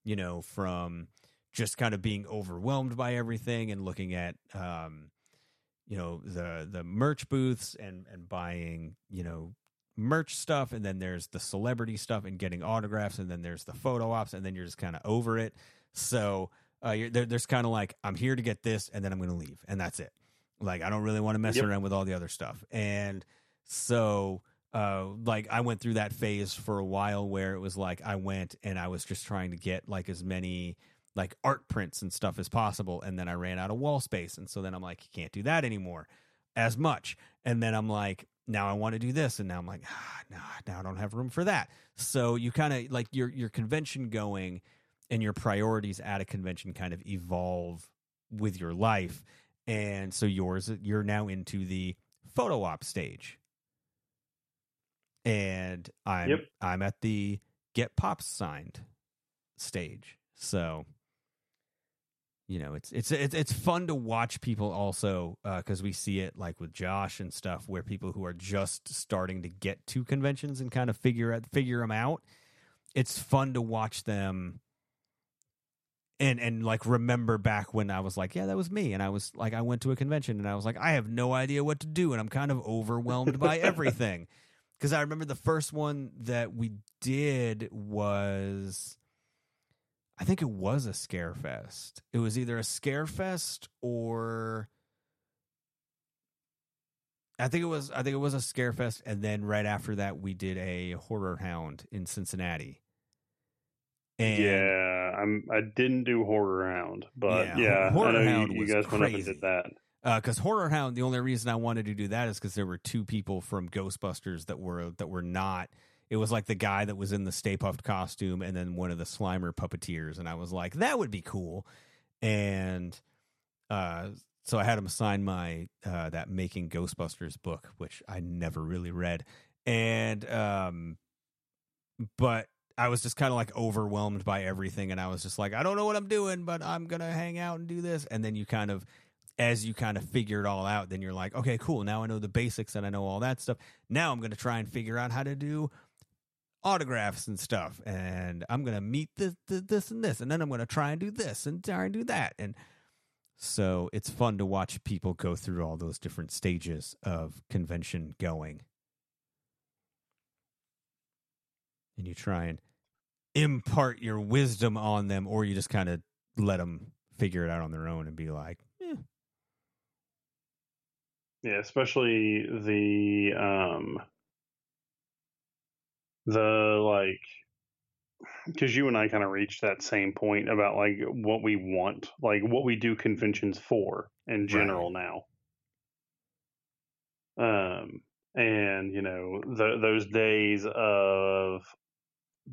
you know, from just kind of being overwhelmed by everything and looking at um you know the the merch booths and and buying you know merch stuff and then there's the celebrity stuff and getting autographs and then there's the photo ops and then you're just kind of over it. So uh you're there, there's kind of like i'm here to get this and then i'm gonna leave and that's it. Like i don't really want to mess Yep. around with all the other stuff. And so uh like i went through that phase for a while where it was like i went and i was just trying to get like as many like art prints and stuff as possible and then i ran out of wall space and so then i'm like you can't do that anymore as much. And then i'm like now i want to do this and now i'm like ah, no now i don't have room for that. So you kind of like your your convention going and your priorities at a convention kind of evolve with your life and so yours you're now into the photo op stage. And i'm Yep. i'm at the get pops signed stage so you know it's it's it's it's fun to watch people also uh, because we see it like with Josh and stuff where people who are just starting to get to conventions and kind of figure out figure them out. It's fun to watch them and and like remember back when I was like, yeah, that was me, and I was like, I went to a convention and I was like, I have no idea what to do, and I'm kind of overwhelmed by everything because I remember the first one that we did was. I think it was a Scarefest. It was either a Scarefest or I think it was I think it was a Scarefest and then right after that we did a Horror Hound in Cincinnati. And yeah, I'm. I didn't do horror hound, but Yeah, yeah, Horror I know Hound you, you guys went up and crazy. did that. because Uh, Horror Hound, the only reason I wanted to do that is because there were two people from Ghostbusters that were that were not. It was like the guy that was in the Stay Puft costume, and then one of the Slimer puppeteers, and I was like, that would be cool. And uh, so I had him sign my uh, that Making Ghostbusters book, which I never really read, and um, but I was just kind of like overwhelmed by everything, and I was just like, I don't know what I'm doing, but I'm gonna hang out and do this, and then you kind of as you kind of figure it all out, then you're like, okay, cool. Now I know the basics and I know all that stuff. Now I'm going to try and figure out how to do autographs and stuff. And I'm to meet this, this, this, and this. And then I'm to try and do this and try and do that. And so it's fun to watch people go through all those different stages of convention going. And you try and impart your wisdom on them, or you just kind of let them figure it out on their own and be like, Yeah, especially the um the like because you and I kind of reached that same point about like what we want, like what we do conventions for in general now. Um, and you know th- those days of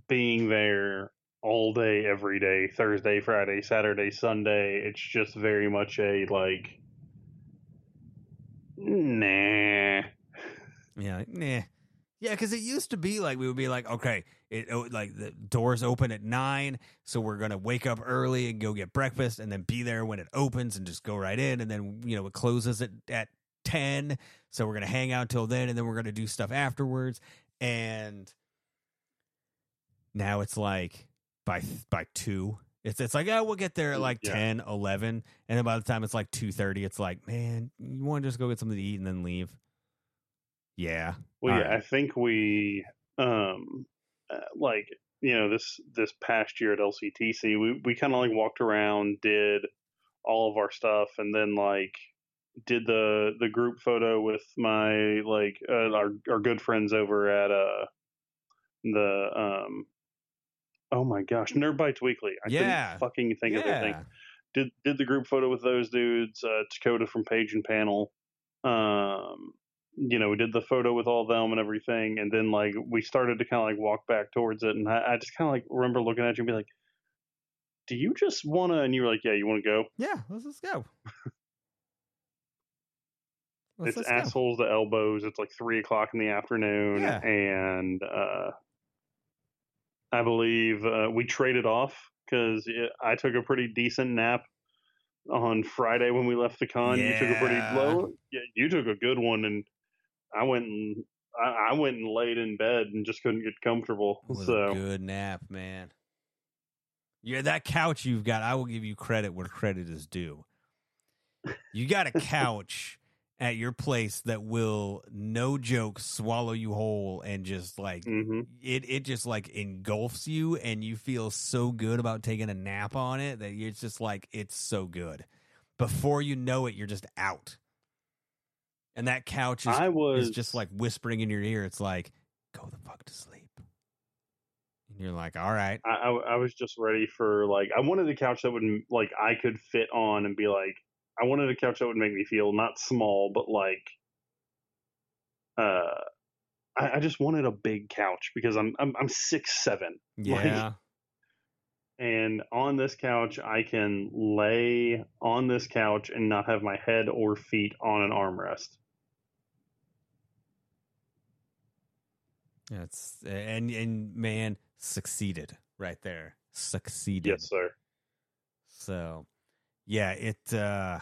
being there all day, every day, Thursday, Friday, Saturday, Sunday. It's just very much a like, nah. Yeah, nah. Yeah, because it used to be like we would be like, okay, it oh, like the doors open at nine, so we're gonna wake up early and go get breakfast, and then be there when it opens and just go right in, and then you know it closes at at ten, so we're gonna hang out till then, and then we're gonna do stuff afterwards, and now it's like by by two. It's it's like oh we'll get there at like Yeah. ten, eleven, 10, 11 and then by the time it's like 2.30 it's like man you want to just go get something to eat and then leave yeah Well, All yeah, right. I think we, um, uh, like you know this this past year at LCTC, we we kind of like walked around, did all of our stuff, and then like did the the group photo with my like uh, our our good friends over at uh the um oh my gosh Nerd Bites Weekly. I Yeah. couldn't fucking think of their thing. Did did the group photo with those dudes, uh, Dakota from Page and Panel. Um, you know, we did the photo with all them and everything, and then like we started to kind of like walk back towards it, and I, I just kind of like remember looking at you and be like, "Do you just want to?" And you were like, "Yeah, you want to go." yeah let's just go Let's- it's let's go. assholes to elbows. It's like three o'clock in the afternoon, Yeah. and uh, I believe uh, we traded off because I took a pretty decent nap on Friday when we left the con. You took a pretty low. Yeah, you took a good one, and I went and I, I went and laid in bed and just couldn't get comfortable. So a good nap man yeah that couch you've got i will give you credit where credit is due you got a couch at your place that will no joke swallow you whole and just like Mm-hmm. it it just like engulfs you and you feel so good about taking a nap on it that it's just like it's so good before you know it you're just out and that couch is, I is just like whispering in your ear. It's like go the fuck to sleep. And you're like all right. I, I, I was just ready for like I wanted a couch that would like I could fit on and be like I wanted a couch that would make me feel not small but like uh I, I just wanted a big couch because I'm I'm I'm six seven. Yeah. and on this couch I can lay on this couch and not have my head or feet on an armrest. That's and and man succeeded right there. Succeeded. Yes, sir. So, yeah, it uh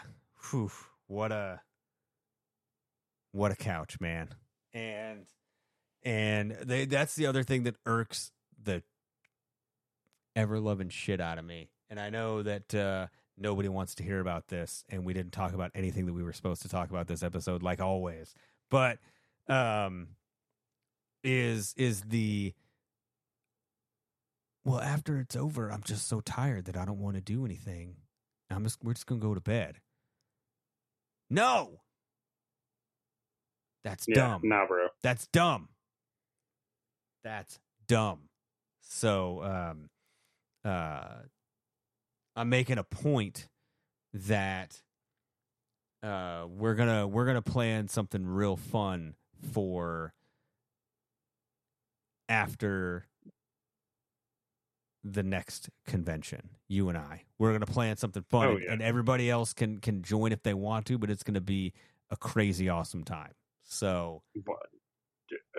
whew, what a what a couch, man. And and they that's the other thing that irks the ever loving shit out of me. And I know that uh nobody wants to hear about this and we didn't talk about anything that we were supposed to talk about this episode like always. But um is is the well after it's over i'm just so tired that i don't want to do anything. I'm just we're just gonna go to bed. No! That's Yeah, dumb. nah, bro. that's dumb. That's dumb. So um uh i'm making a point that uh we're gonna we're gonna plan something real fun for after the next convention you and i we're going to plan something fun Oh, and, yeah. and everybody else can can join if they want to but it's going to be a crazy awesome time so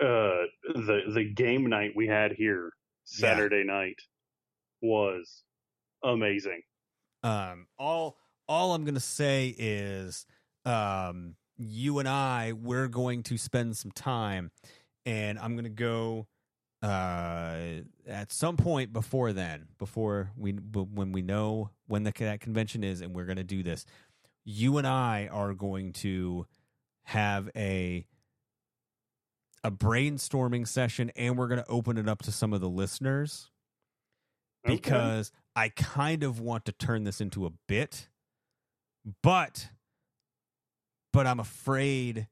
uh the the game night we had here Saturday night was amazing. um all all i'm going to say is um you and i we're going to spend some time and i'm going to go uh at some point before then before we when we know when the that convention is and we're going to do this you and i are going to have a a brainstorming session and we're going to open it up to some of the listeners Okay. because i kind of want to turn this into a bit but but i'm afraid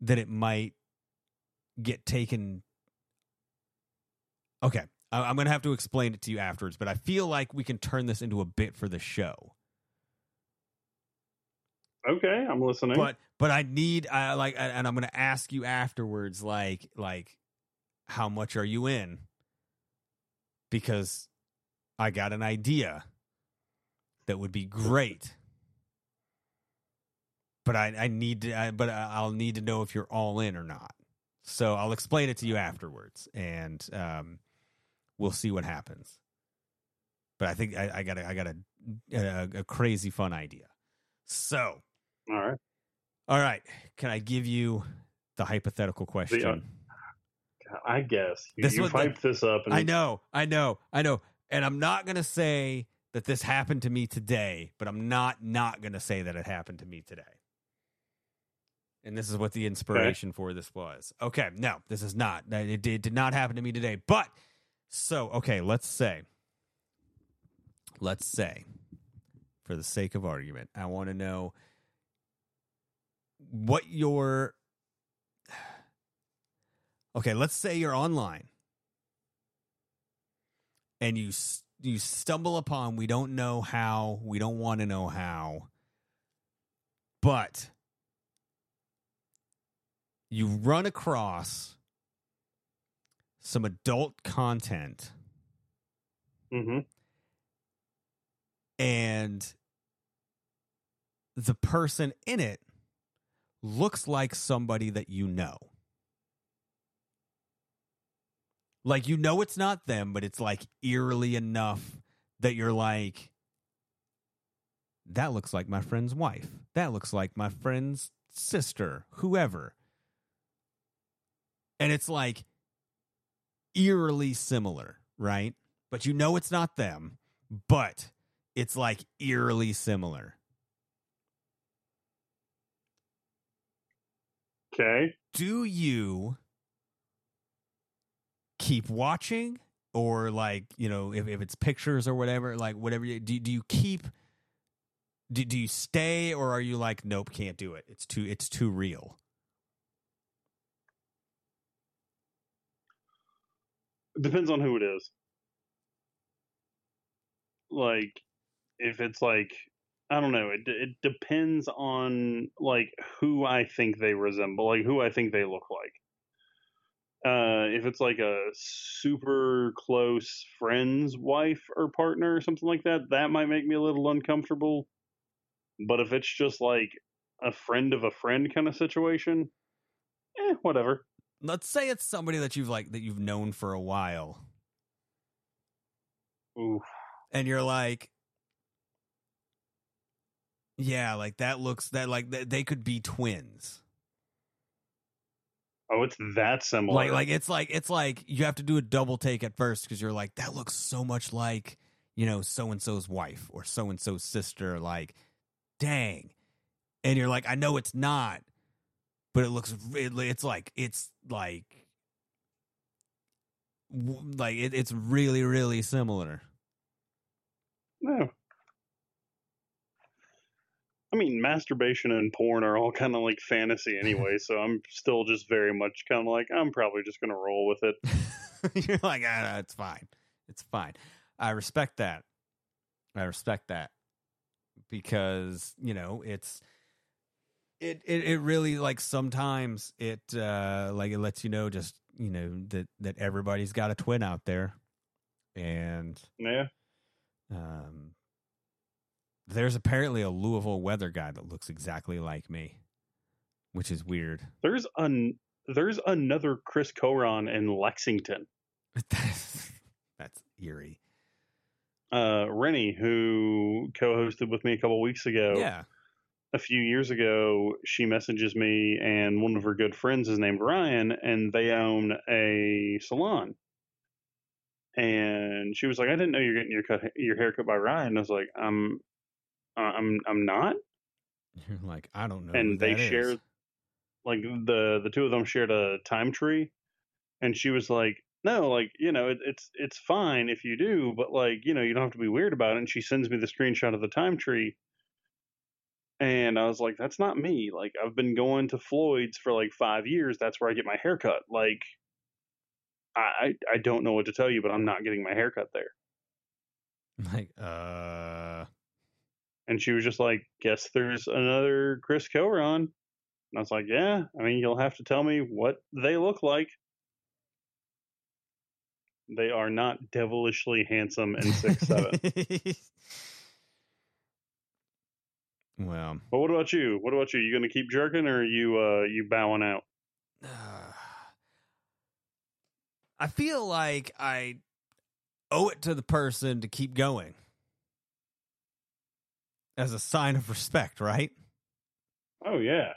that it might get taken okay I- i'm going to have to explain it to you afterwards but i feel like we can turn this into a bit for the show. Okay, I'm listening. but but i need i like and i'm going to ask you afterwards like like how much are you in? Because i got an idea that would be great. But i i need to I, but i'll need to know if you're all in or not. So I'll explain it to you afterwards, and um, we'll see what happens. But I think I, I got a, I got a, a a crazy fun idea. So, all right, all right. Can I give you the hypothetical question? The, uh, I guess you, This you the- this up. And I know, I know, I know. And I'm not going to say that this happened to me today, but I'm not not going to say that it happened to me today. And this is what the inspiration for this was. Okay, no, this is not. It, it did not happen to me today. But so, okay, let's say let's say for the sake of argument, I want to know what your Okay, let's say you're online. And you you stumble upon we don't know how, we don't want to know how, but you run across some adult content Mm-hmm. and the person in it looks like somebody that you know. Like you know it's not them, but it's like eerily enough that you're like that looks like my friend's wife. That looks like my friend's sister, whoever. And it's like eerily similar, right? But you know it's not them, but it's like eerily similar. Okay. Do you keep watching or like, you know, if, if it's pictures or whatever, like whatever you do, do you keep do, do you stay or are you like nope, can't do it. It's too it's too real. Depends on who it is. Like, if it's like, I don't know, it it depends on like who I think they resemble, like who I think they look like. Uh, if it's like a super close friend's wife or partner or something like that, that might make me a little uncomfortable. But if it's just like a friend of a friend kind of situation, eh, whatever. Let's say it's somebody that you've like that you've known for a while. Ooh. And you're like Yeah, like that looks that like th- they could be twins. Oh, it's that similar. Like like it's like it's like you have to do a double take at first because you're like that looks so much like you know so and so's wife or so and so's sister. Like, dang, and you're like I know it's not, but it looks it, it's like it's like like it, it's really really similar. No. I mean, masturbation and porn are all kind of like fantasy anyway, so I'm still just very much kind of like, I'm probably just going to roll with it. you're like ah, it's fine, it's fine. I respect that. I respect that because you know it's it, it it really like sometimes it uh like it lets you know just you know that that everybody's got a twin out there and Yeah. um there's apparently a Louisville weather guy that looks exactly like me which is weird There's an there's another Chris Coron in Lexington. that's eerie Uh, Rennie, who co-hosted with me a couple weeks ago. yeah a few years ago, she messages me, and one of her good friends is named Ryan, and they own a salon. And she was like, "I didn't know you're getting your cut, your haircut by Ryan." I was like, "I'm, uh, I'm, I'm not." you're like I don't know And they shared, like the the two of them shared a TimeTree, and she was like, "No, like you know, it, it's it's fine if you do, but like you know, you don't have to be weird about it." And she sends me the screenshot of the TimeTree. And I was like, that's not me. Like, I've been going to Floyd's for like five years. That's where I get my haircut. Like, I, I don't know what to tell you, but I'm not getting my haircut there. like uh And she was just like, guess there's another Chris Coron. And I was like, yeah, I mean, you'll have to tell me what they look like. They are not devilishly handsome and six seven. well but what about you? What about you? You gonna keep jerking or are you uh you bowing out? I feel like I owe it to the person to keep going as a sign of respect, right? Oh yeah.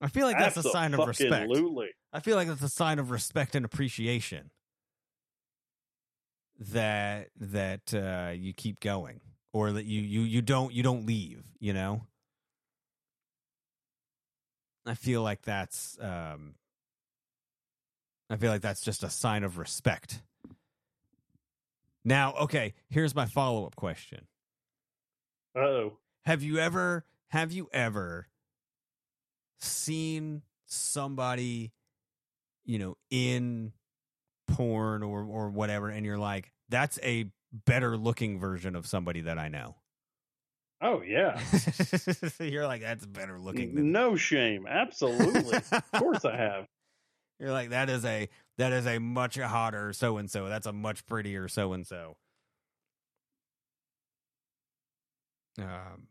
I feel like that's a sign of respect. Absolutely. I feel like that's a sign of respect and appreciation that that uh, you keep going or that you you you don't you don't leave. You know. I feel like that's um, I feel like that's just a sign of respect. Now, okay, here's my follow up question. Oh. Have you ever have you ever seen somebody, you know, in porn or or whatever, and you're like, that's a better looking version of somebody that I know? Oh yeah. you're like, that's better looking than No shame. Absolutely. of course I have. You're like that is a that is a much hotter so and so. That's a much prettier so and so. Um,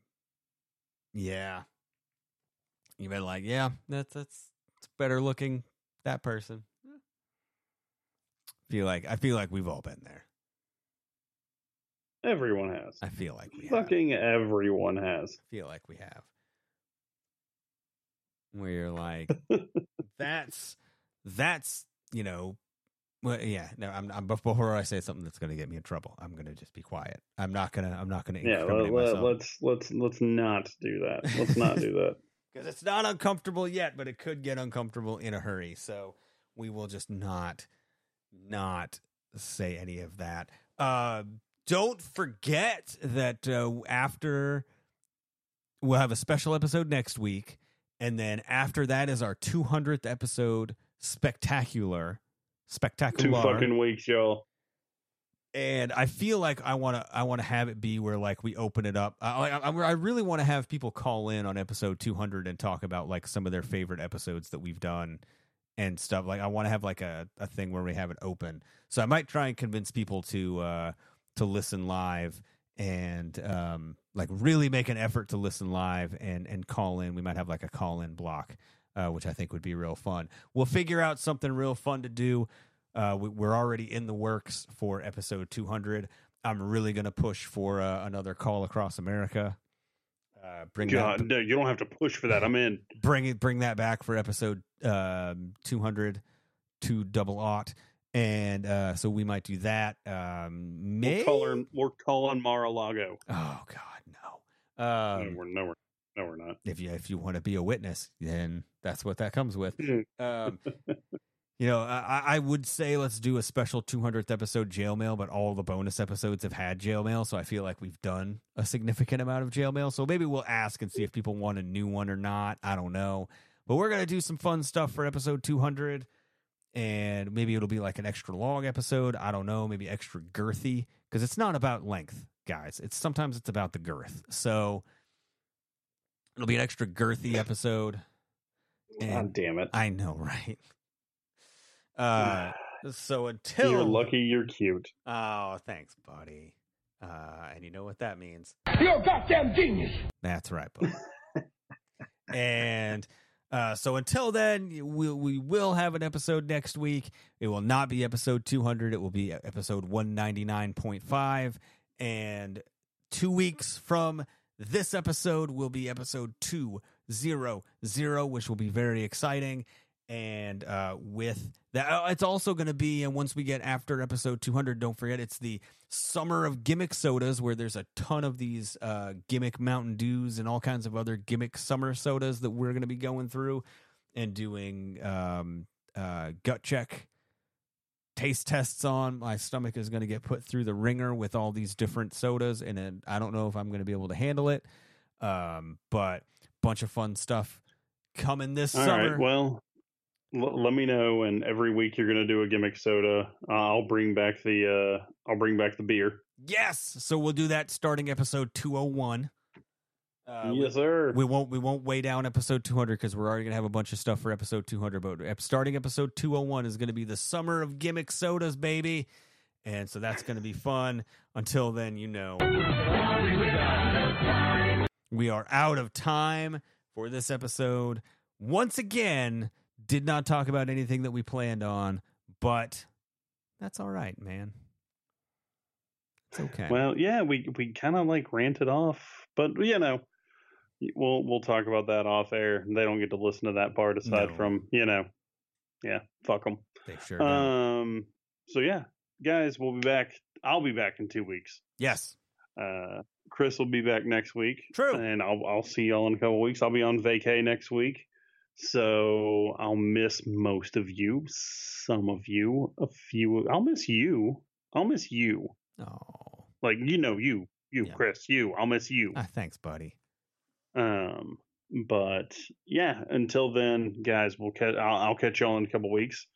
yeah. You've been like, yeah, that's that's it's better looking that person. Feel like I feel like we've all been there. Everyone has. I feel like we have. Fucking everyone has. feel like we have. Where you're like, that's that's you know, well, yeah. No, I'm, I'm before I say something that's going to get me in trouble. I'm going to just be quiet. I'm not gonna. I'm not gonna. Yeah, let, myself. us let's let's not do that. Let's not do that. because it's not uncomfortable yet, but it could get uncomfortable in a hurry. So we will just not not say any of that. Uh, don't forget that uh, after we'll have a special episode next week, and then after that is our 200th episode spectacular, spectacular. Two fucking weeks, y'all. and I feel like I want to I want to have it be where like we open it up. I I, I really want to have people call in on episode 200 and talk about like some of their favorite episodes that we've done and stuff. Like I want to have like a a thing where we have it open. So I might try and convince people to uh to listen live and um like really make an effort to listen live and and call in. We might have like a call in block. Uh, which I think would be real fun. We'll figure out something real fun to do. Uh, we, we're already in the works for episode 200. I'm really going to push for uh, another call across America. Uh, bring God, that, no, you don't have to push for that. I'm in. bring it, bring that back for episode um, 200 to double aught, and uh, so we might do that. Um, may calling, we're calling Mar-a-Lago. Oh God, no. Um, no, we're no, we're no, we're not. if you if you want to be a witness, then that's what that comes with. Um, you know, I, I would say let's do a special 200th episode jail mail, but all the bonus episodes have had jail mail, so I feel like we've done a significant amount of jail mail. So maybe we'll ask and see if people want a new one or not. I don't know, but we're gonna do some fun stuff for episode 200, and maybe it'll be like an extra long episode. I don't know, maybe extra girthy because it's not about length, guys. It's sometimes it's about the girth. So it'll be an extra girthy episode. God damn it! I know, right? Uh, so until You're lucky. You're cute. Oh, thanks, buddy. Uh, and you know what that means? You're a goddamn genius. That's right, buddy. and uh, so until then, we we will have an episode next week. It will not be episode 200. It will be episode 199.5. And two weeks from this episode will be episode 200, which will be very exciting. And uh, with that, uh, it's also going to be, and once we get after episode 200, don't forget it's the summer of gimmick sodas where there's a ton of these uh, gimmick Mountain Dews and all kinds of other gimmick summer sodas that we're going to be going through and doing um, uh, gut check taste tests on. My stomach is going to get put through the ringer with all these different sodas, and I don't know if I'm going to be able to handle it. Um, but bunch of fun stuff coming this All summer. right. Well, l- let me know. And every week you're going to do a gimmick soda. Uh, I'll bring back the. Uh, I'll bring back the beer. Yes. So we'll do that starting episode 201. Uh, yes, sir. We won't we won't weigh down episode 200 because we're already gonna have a bunch of stuff for episode 200. But starting episode 201 is gonna be the summer of gimmick sodas, baby, and so that's gonna be fun. Until then, you know, we are out of time for this episode. Once again, did not talk about anything that we planned on, but That's all right, man. It's okay. Well, yeah, we we kind of like ranted off, but you know, we'll we'll talk about that off air. They don't get to listen to that part aside No. from you know, yeah, fuck them. They sure. Um. So yeah, guys, we'll be back. I'll be back in two weeks. Yes. Uh, Chris will be back next week. True. And I'll I'll see y'all in a couple weeks. I'll be on vacay next week, so I'll miss most of you. Some of you, a few. I'll miss you. I'll miss you. Oh. Like you know you, you Chris, you. I'll miss you. Ah, thanks, buddy. Um, but yeah, until then, guys, we'll catch. I'll, I'll catch y'all in a couple weeks.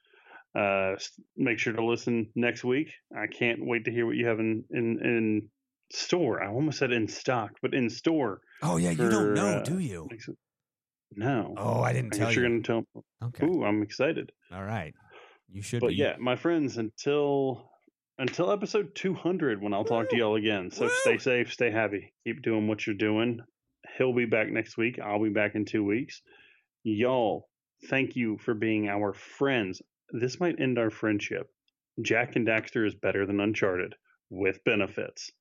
Uh, make sure to listen next week. I can't wait to hear what you have in in, in store. I almost said in stock, but in store. Oh yeah, you don't know, uh, do you? No. Oh, I didn't I tell guess you're gonna tell. Okay. Ooh, I'm excited. All right. You should But be. yeah, my friends, until until episode 200, when I'll talk to y'all again. So stay safe, stay happy, keep doing what you're doing. He'll be back next week. I'll be back in two weeks. Y'all, thank you for being our friends. This might end our friendship. Jak and Daxter is better than Uncharted with benefits.